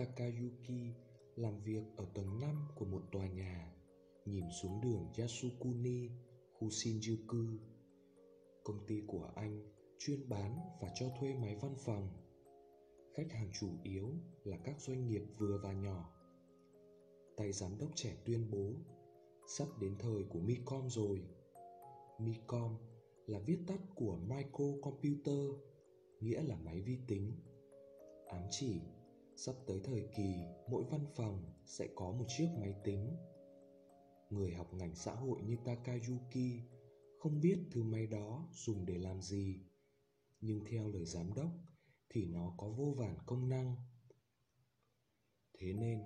Takayuki làm việc ở tầng 5 của một tòa nhà, nhìn xuống đường Yasukuni, khu Shinjuku. Công ty của anh chuyên bán và cho thuê máy văn phòng. Khách hàng chủ yếu là các doanh nghiệp vừa và nhỏ. Tay giám đốc trẻ tuyên bố sắp đến thời của Micom rồi. Micom là viết tắt của Microcomputer, nghĩa là máy vi tính. Ám chỉ sắp tới thời kỳ mỗi văn phòng sẽ có một chiếc máy tính. Người học ngành xã hội như Takayuki không biết thứ máy đó dùng để làm gì, nhưng theo lời giám đốc thì nó có vô vàn công năng. Thế nên,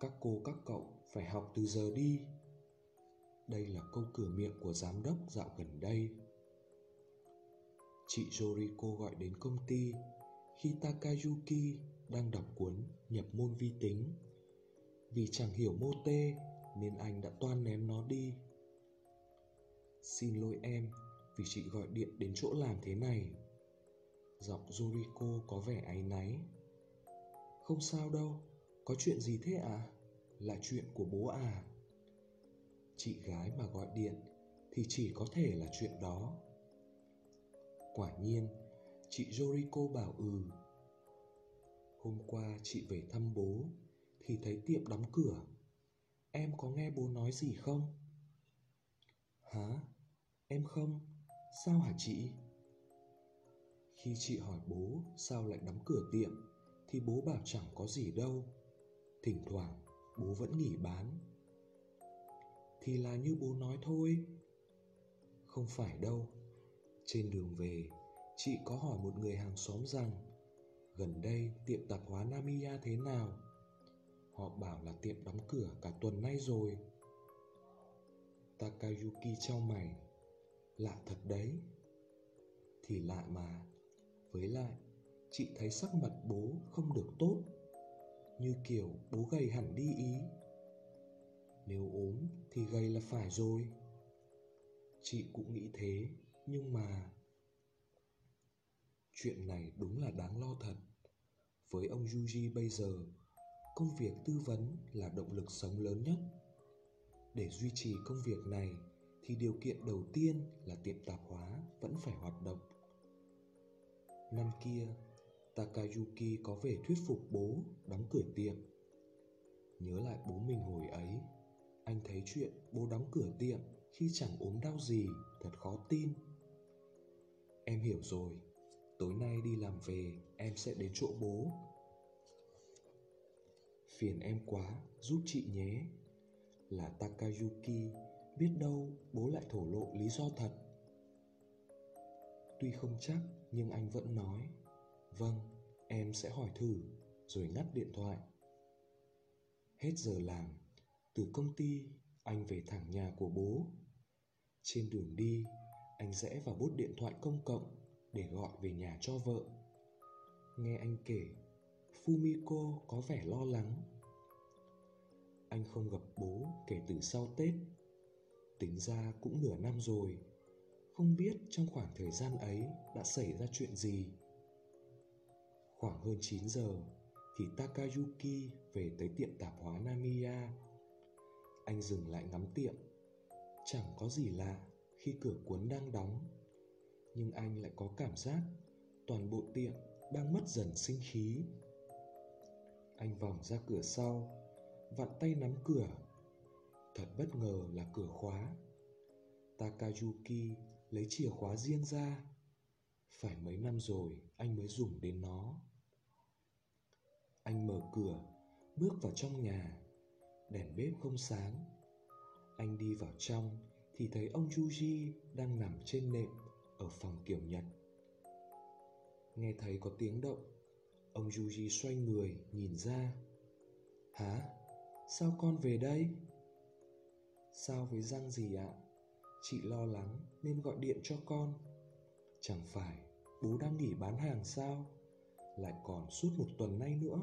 các cô các cậu phải học từ giờ đi. Đây là câu cửa miệng của giám đốc dạo gần đây. Chị joriko gọi đến công ty khi Takayuki đang đọc cuốn nhập môn vi tính. Vì chẳng hiểu mô tê nên anh đã toan ném nó đi. Xin lỗi em vì chị gọi điện đến chỗ làm thế này. Giọng Juriko có vẻ áy náy. Không sao đâu, có chuyện gì thế à? Là chuyện của bố à? Chị gái mà gọi điện thì chỉ có thể là chuyện đó. Quả nhiên, chị Yoriko bảo ừ. Hôm qua chị về thăm bố thì thấy tiệm đóng cửa. Em có nghe bố nói gì không? Hả? Em không? Sao hả chị? Khi chị hỏi bố sao lại đóng cửa tiệm thì bố bảo chẳng có gì đâu. Thỉnh thoảng bố vẫn nghỉ bán. Thì là như bố nói thôi. Không phải đâu. Trên đường về, chị có hỏi một người hàng xóm rằng gần đây tiệm tạp hóa Namiya thế nào. Họ bảo là tiệm đóng cửa cả tuần nay rồi. Takayuki trao mày. Lạ thật đấy. Thì lạ mà. Với lại, chị thấy sắc mặt bố không được tốt. Như kiểu bố gầy hẳn đi ý. Nếu ốm thì gầy là phải rồi. Chị cũng nghĩ thế, nhưng mà chuyện này đúng là đáng lo thật. Với ông yuji bây giờ, công việc tư vấn là động lực sống lớn nhất. Để duy trì công việc này, thì điều kiện đầu tiên là tiệm tạp hóa vẫn phải hoạt động. Năm kia, takayuki có về thuyết phục bố đóng cửa tiệm. Nhớ lại bố mình hồi ấy, anh thấy chuyện bố đóng cửa tiệm khi chẳng ốm đau gì thật khó tin. Em hiểu rồi tối nay đi làm về, em sẽ đến chỗ bố. Phiền em quá, giúp chị nhé. Là takayuki, biết đâu bố lại thổ lộ lý do thật. Tuy không chắc, nhưng anh vẫn nói. Vâng em sẽ hỏi thử, rồi ngắt điện thoại. Hết giờ làm, từ công ty, anh về thẳng nhà của bố. Trên đường đi, anh rẽ vào bút điện thoại công cộng để gọi về nhà cho vợ. Nghe anh kể, fumiko có vẻ lo lắng. Anh không gặp bố kể từ sau tết. Tính ra cũng nửa năm rồi, không biết trong khoảng thời gian ấy đã xảy ra chuyện gì. Khoảng hơn 9 giờ thì Takayuki về tới tiệm tạp hóa Namiya. Anh dừng lại ngắm tiệm. Chẳng có gì lạ khi cửa cuốn đang đóng nhưng anh lại có cảm giác toàn bộ tiệm đang mất dần sinh khí. Anh vòng ra cửa sau, vặn tay nắm cửa. Thật bất ngờ là cửa khóa. Takayuki lấy chìa khóa riêng ra. Phải mấy năm rồi anh mới dùng đến nó. Anh mở cửa, bước vào trong nhà. Đèn bếp không sáng. Anh đi vào trong thì thấy ông Yuji đang nằm trên nệm ở phòng kiểu Nhật. Nghe thấy có tiếng động, ông Yuji xoay người nhìn ra. Hả? Sao con về đây? Sao với răng gì ạ? Chị lo lắng nên gọi điện cho con. Chẳng phải bố đang nghỉ bán hàng sao? Lại còn suốt một tuần nay nữa.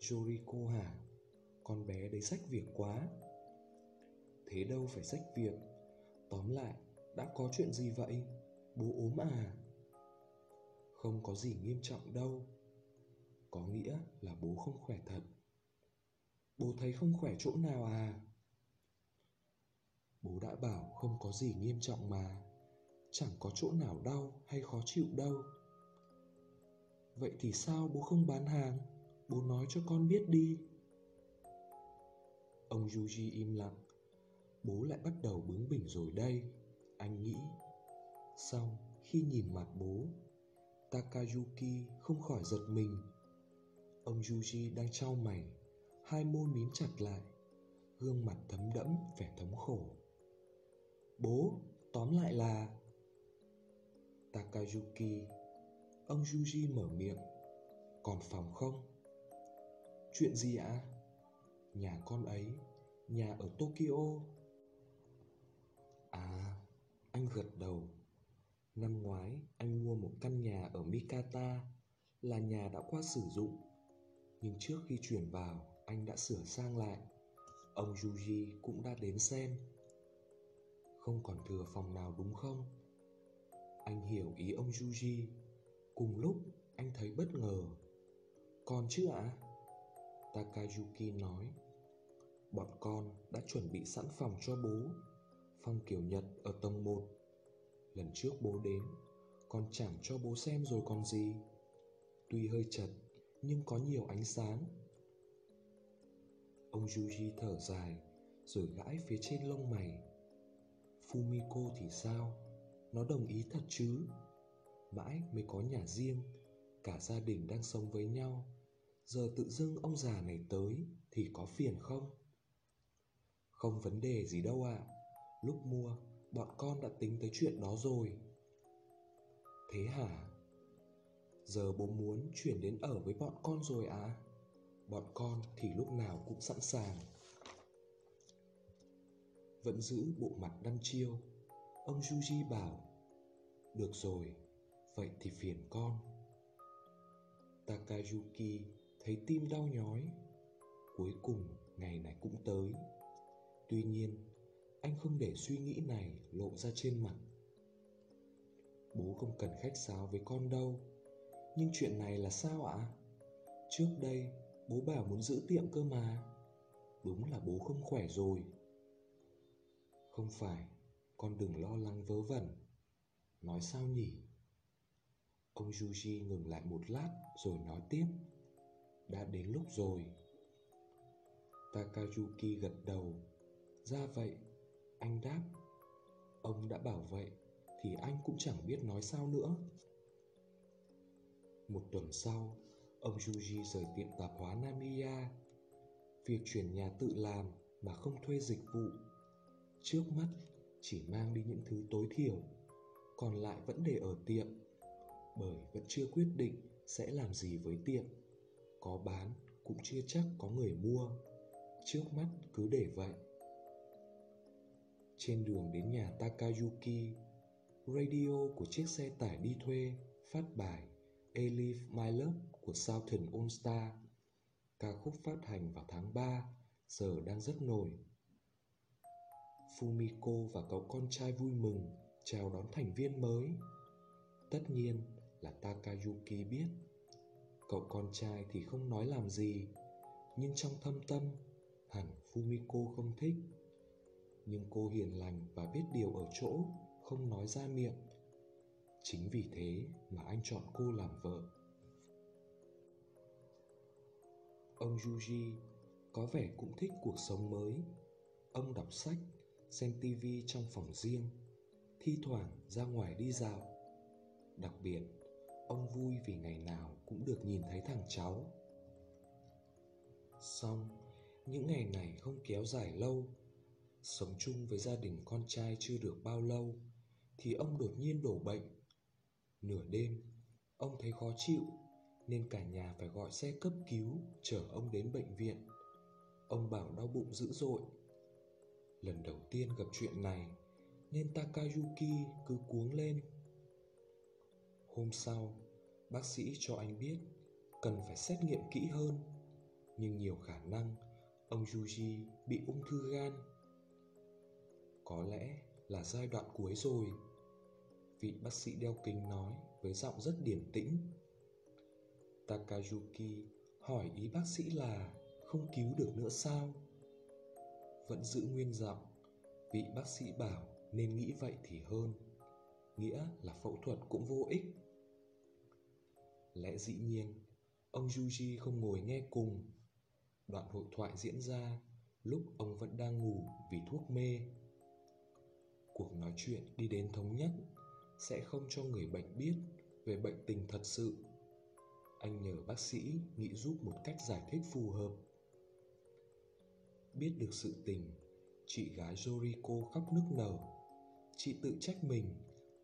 Joriko hả? Con bé đấy sách việc quá. Thế đâu phải sách việc. Tóm lại, đã có chuyện gì vậy? Bố ốm à? Không có gì nghiêm trọng đâu. có nghĩa là bố không khỏe thật. Bố thấy không khỏe chỗ nào à? Bố đã bảo không có gì nghiêm trọng mà, chẳng có chỗ nào đau hay khó chịu đâu. Vậy thì sao bố không bán hàng? Bố nói cho con biết đi. Ông Yuji im lặng. Bố lại bắt đầu bướng bỉnh rồi đây, anh nghĩ. Xong, khi nhìn mặt bố, Takayuki không khỏi giật mình. Ông Yuji đang trao mày, hai môi mím chặt lại, gương mặt thấm đẫm vẻ thống khổ. Bố, tóm lại là... Takayuki, ông Yuji mở miệng. Còn phòng không? Chuyện gì ạ? Nhà con ấy, nhà ở Tokyo. Anh gật đầu. Năm ngoái, anh mua một căn nhà ở Mikata, là nhà đã qua sử dụng. Nhưng trước khi chuyển vào, anh đã sửa sang lại. Ông Yuji cũng đã đến xem. Không còn thừa phòng nào đúng không? Anh hiểu ý ông Yuji. Cùng lúc, anh thấy bất ngờ. Còn chứ ạ? À? Takayuki nói. Bọn con đã chuẩn bị sẵn phòng cho bố. Phòng kiểu Nhật ở tầng 1. Lần trước bố đến, con chẳng cho bố xem rồi còn gì. Tuy hơi chật, nhưng có nhiều ánh sáng. Ông Yuji thở dài, rồi gãi phía trên lông mày. Fumiko thì sao? Nó đồng ý thật chứ? Mãi mới có nhà riêng, cả gia đình đang sống với nhau giờ tự dưng ông già này tới thì có phiền không không vấn đề gì đâu ạ à. lúc mua bọn con đã tính tới chuyện đó rồi. Thế hả? Giờ bố muốn chuyển đến ở với bọn con rồi à? Bọn con thì lúc nào cũng sẵn sàng. Vẫn giữ bộ mặt đăm chiêu, ông juji bảo, được rồi, vậy thì phiền con. Takayuki thấy tim đau nhói. Cuối cùng ngày này cũng tới. Tuy nhiên anh không để suy nghĩ này lộ ra trên mặt. Bố không cần khách sáo với con đâu. Nhưng chuyện này là sao ạ? Trước đây, bố bảo muốn giữ tiệm cơ mà. Đúng là bố không khỏe rồi. Không phải, con đừng lo lắng vớ vẩn. Nói sao nhỉ? Ông yuji ngừng lại một lát rồi nói tiếp. Đã đến lúc rồi. Takayuki gật đầu. Ra vậy anh đáp, ông đã bảo vậy thì anh cũng chẳng biết nói sao nữa. Một tuần sau, ông yuji rời tiệm tạp hóa namiya, việc chuyển nhà tự làm mà không thuê dịch vụ. Trước mắt, chỉ mang đi những thứ tối thiểu, còn lại vẫn để ở tiệm, bởi vẫn chưa quyết định sẽ làm gì với tiệm. Có bán cũng chưa chắc có người mua. Trước mắt cứ để vậy trên đường đến nhà takayuki, radio của chiếc xe tải đi thuê phát bài Elif My Love của Southern All Star. Ca khúc phát hành vào tháng 3 giờ đang rất nổi. Fumiko và cậu con trai vui mừng chào đón thành viên mới. Tất nhiên là Takayuki biết. Cậu con trai thì không nói làm gì, Nhưng trong thâm tâm, Hẳn Fumiko không thích. Nhưng cô hiền lành và biết điều ở chỗ Không nói ra miệng. Chính vì thế mà anh chọn cô làm vợ. Ông Yuji có vẻ cũng thích cuộc sống mới. Ông đọc sách, xem tivi trong phòng riêng Thi thoảng ra ngoài đi dạo. Đặc biệt ông vui vì ngày nào cũng được nhìn thấy thằng cháu. Xong những ngày này không kéo dài lâu sống chung với gia đình con trai chưa được bao lâu thì ông đột nhiên đổ bệnh. Nửa đêm ông thấy khó chịu nên cả nhà phải gọi xe cấp cứu chở ông đến bệnh viện. Ông bảo đau bụng dữ dội. Lần đầu tiên gặp chuyện này nên takayuki cứ cuống lên. Hôm sau, bác sĩ cho anh biết cần phải xét nghiệm kỹ hơn, nhưng nhiều khả năng ông Yuji bị ung thư gan. Có lẽ là giai đoạn cuối rồi, vị bác sĩ đeo kính nói với giọng rất điềm tĩnh. Takayuki hỏi ý bác sĩ là không cứu được nữa sao? Vẫn giữ nguyên giọng, vị bác sĩ bảo nên nghĩ vậy thì hơn. Nghĩa là phẫu thuật cũng vô ích. Lẽ dĩ nhiên, ông Yuji không ngồi nghe cùng. Đoạn hội thoại diễn ra lúc ông vẫn đang ngủ vì thuốc mê. Cuộc nói chuyện đi đến thống nhất sẽ không cho người bệnh biết về bệnh tình thật sự. Anh nhờ bác sĩ nghĩ giúp một cách giải thích phù hợp. Biết được sự tình, chị gái Joriko khóc nức nở. Chị tự trách mình,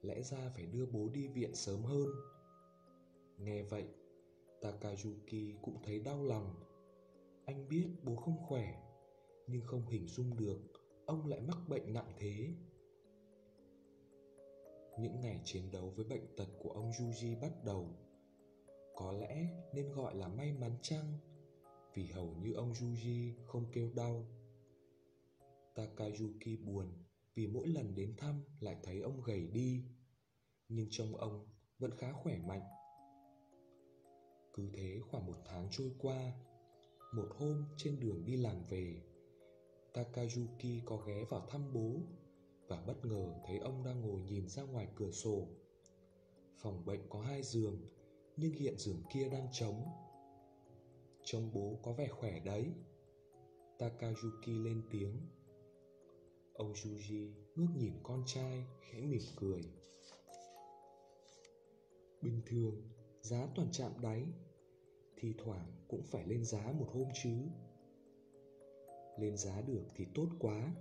lẽ ra phải đưa bố đi viện sớm hơn. Nghe vậy, takayuki cũng thấy đau lòng. Anh biết bố không khỏe, nhưng không hình dung được ông lại mắc bệnh nặng thế những ngày chiến đấu với bệnh tật của ông Yuji bắt đầu. Có lẽ nên gọi là may mắn chăng, vì hầu như ông Yuji không kêu đau. Takayuki buồn vì mỗi lần đến thăm lại thấy ông gầy đi, nhưng trông ông vẫn khá khỏe mạnh. Cứ thế khoảng một tháng trôi qua, một hôm trên đường đi làm về, Takayuki có ghé vào thăm bố và bất ngờ thấy ông đang ngồi nhìn ra ngoài cửa sổ. Phòng bệnh có hai giường, nhưng hiện giường kia đang trống. Trông bố có vẻ khỏe đấy. Takayuki lên tiếng. Ông Juji ngước nhìn con trai khẽ mỉm cười. Bình thường, giá toàn chạm đáy, thì thoảng cũng phải lên giá một hôm chứ. Lên giá được thì tốt quá,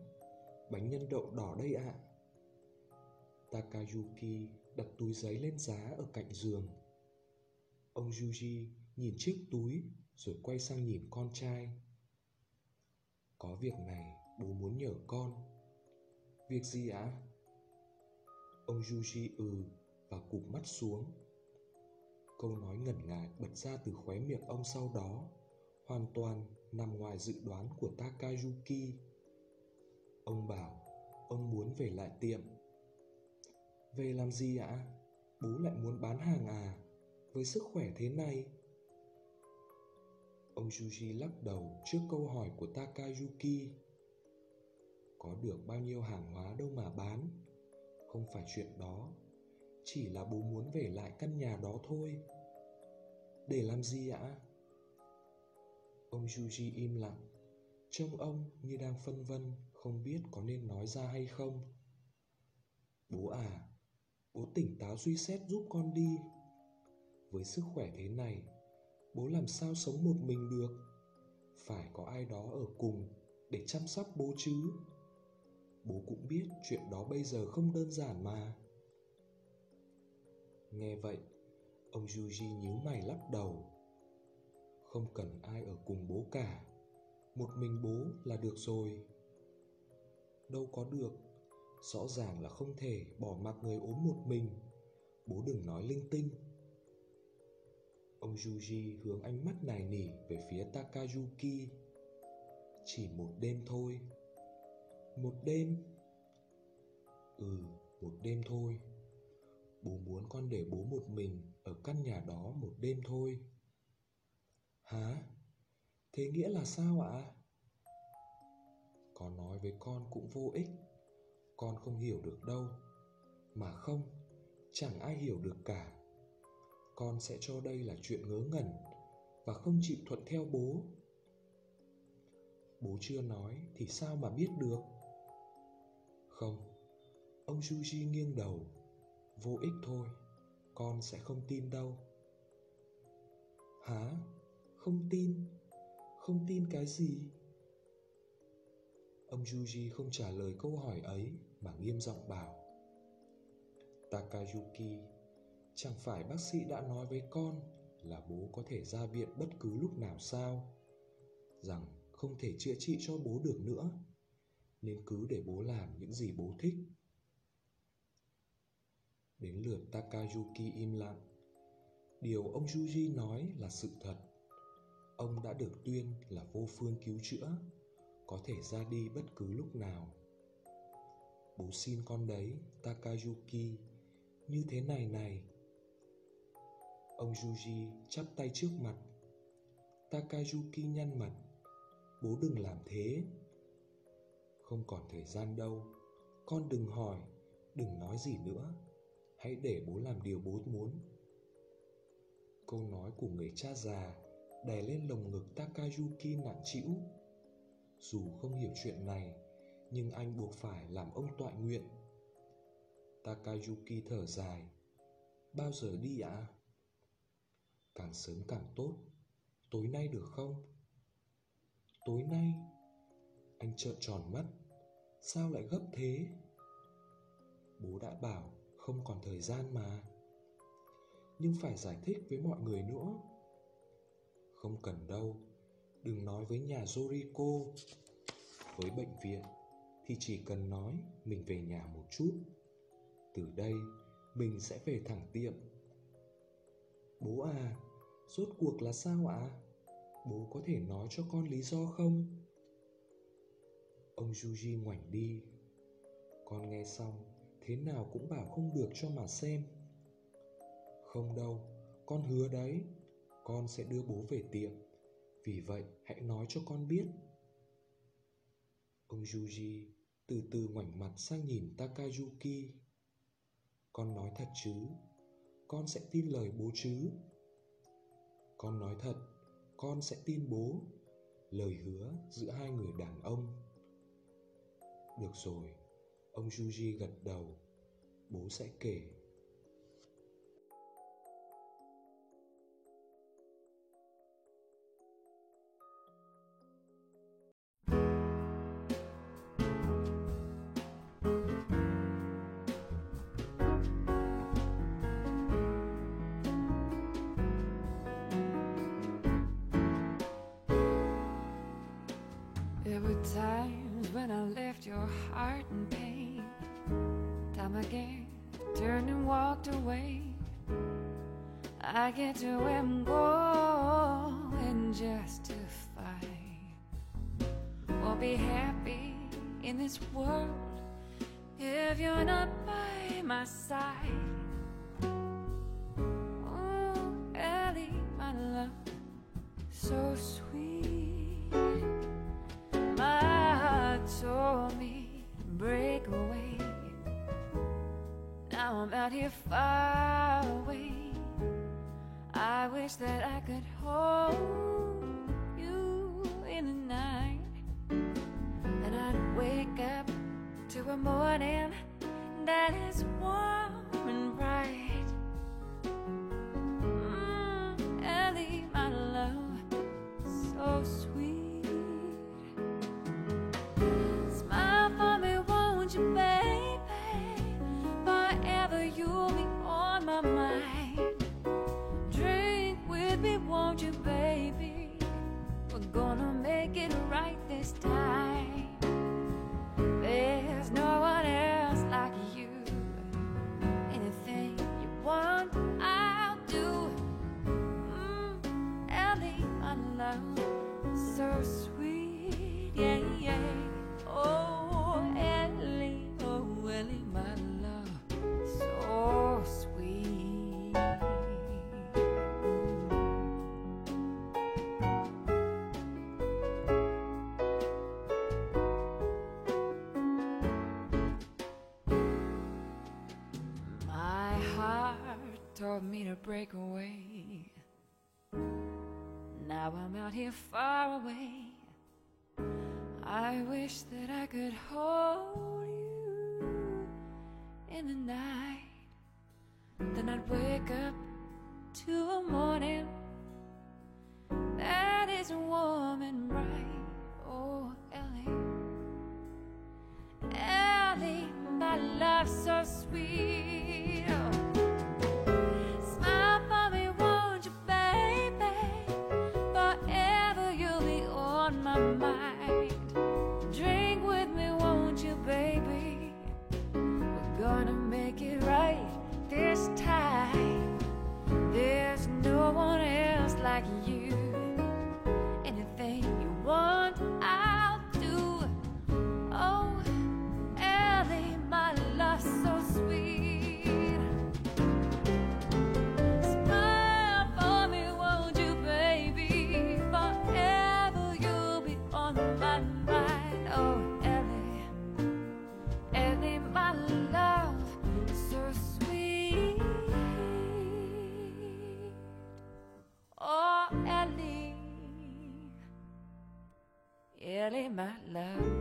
bánh nhân đậu đỏ đây ạ. À. Takayuki đặt túi giấy lên giá ở cạnh giường. Ông Yuji nhìn chiếc túi rồi quay sang nhìn con trai. Có việc này bố muốn nhờ con. Việc gì ạ? À? Ông Yuji ừ và cụp mắt xuống. Câu nói ngẩn ngại bật ra từ khóe miệng ông sau đó, hoàn toàn nằm ngoài dự đoán của Takayuki. Ông bảo, ông muốn về lại tiệm. Về làm gì ạ? Bố lại muốn bán hàng à? Với sức khỏe thế này? Ông Juji lắc đầu trước câu hỏi của Takayuki. Có được bao nhiêu hàng hóa đâu mà bán. Không phải chuyện đó. Chỉ là bố muốn về lại căn nhà đó thôi. Để làm gì ạ? Ông Juji im lặng. Trông ông như đang phân vân không biết có nên nói ra hay không. Bố à bố tỉnh táo suy xét giúp con đi. Với sức khỏe thế này, bố làm sao sống một mình được? Phải có ai đó ở cùng để chăm sóc bố chứ? Bố cũng biết chuyện đó bây giờ không đơn giản mà. Nghe vậy, ông yuji nhíu mày lắc đầu. Không cần ai ở cùng bố cả. Một mình bố là được rồi đâu có được. Rõ ràng là không thể bỏ mặc người ốm một mình. Bố đừng nói linh tinh. Ông yuji hướng ánh mắt nài nỉ về phía takayuki. Chỉ một đêm thôi. Một đêm? Ừ một đêm thôi. Bố muốn con để bố một mình ở căn nhà đó một đêm thôi. Hả? Thế nghĩa là sao ạ? à? Có nói với con cũng vô ích. Con không hiểu được đâu. Mà không, chẳng ai hiểu được cả. Con sẽ cho đây là chuyện ngớ ngẩn và không chịu thuận theo bố. Bố chưa nói thì sao mà biết được? Không, ông juji nghiêng đầu. Vô ích thôi, con sẽ không tin đâu. Hả? Không tin? Không tin cái gì? Ông Yuji không trả lời câu hỏi ấy mà nghiêm giọng bảo Takayuki, chẳng phải bác sĩ đã nói với con là bố có thể ra viện bất cứ lúc nào sao? Rằng không thể chữa trị cho bố được nữa, nên cứ để bố làm những gì bố thích. Đến lượt Takayuki im lặng. Điều ông Yuji nói là sự thật. Ông đã được tuyên là vô phương cứu chữa có thể ra đi bất cứ lúc nào bố xin con đấy takayuki như thế này này Ông Yuji chắp tay trước mặt. Takayuki nhăn mặt. Bố đừng làm thế. Không còn thời gian đâu. Con đừng hỏi, đừng nói gì nữa. Hãy để bố làm điều bố muốn. Câu nói của người cha già đè lên lồng ngực Takayuki nặng trĩu. Dù không hiểu chuyện này, nhưng anh buộc phải làm ông tọa nguyện. Takayuki thở dài. Bao giờ đi ạ? À? Càng sớm càng tốt. Tối nay được không? Tối nay? Anh trợn tròn mắt. Sao lại gấp thế? Bố đã bảo không còn thời gian mà. Nhưng phải giải thích với mọi người nữa. Không cần đâu, đừng nói với nhà Joriko. Với bệnh viện thì chỉ cần nói mình về nhà một chút. Từ đây mình sẽ về thẳng tiệm. Bố à, rốt cuộc là sao ạ? À? Bố có thể nói cho con lý do không? Ông Yuji ngoảnh đi. Con nghe xong, thế nào cũng bảo không được cho mà xem. Không đâu, con hứa đấy, con sẽ đưa bố về tiệm. Vì vậy, hãy nói cho con biết. Ông Yuji từ từ ngoảnh mặt sang nhìn Takayuki. Con nói thật chứ? Con sẽ tin lời bố chứ? Con nói thật, con sẽ tin bố. Lời hứa giữa hai người đàn ông. Được rồi, ông Yuji gật đầu. Bố sẽ kể times when I left your heart in pain. Time again, turned and walked away. I get to ramble and justify. Won't be happy in this world if you're not by my side. Oh, Ellie, my love, so sweet. I'm out here far away. I wish that I could hold you in the night And I'd wake up to a morning that is warm told me to break away. Now I'm out here far away. I wish that I could hold you in the night. Then I'd wake up to a morning that is warm and bright. Oh, Ellie, Ellie, my love so sweet. Ellie, Ellie, my love.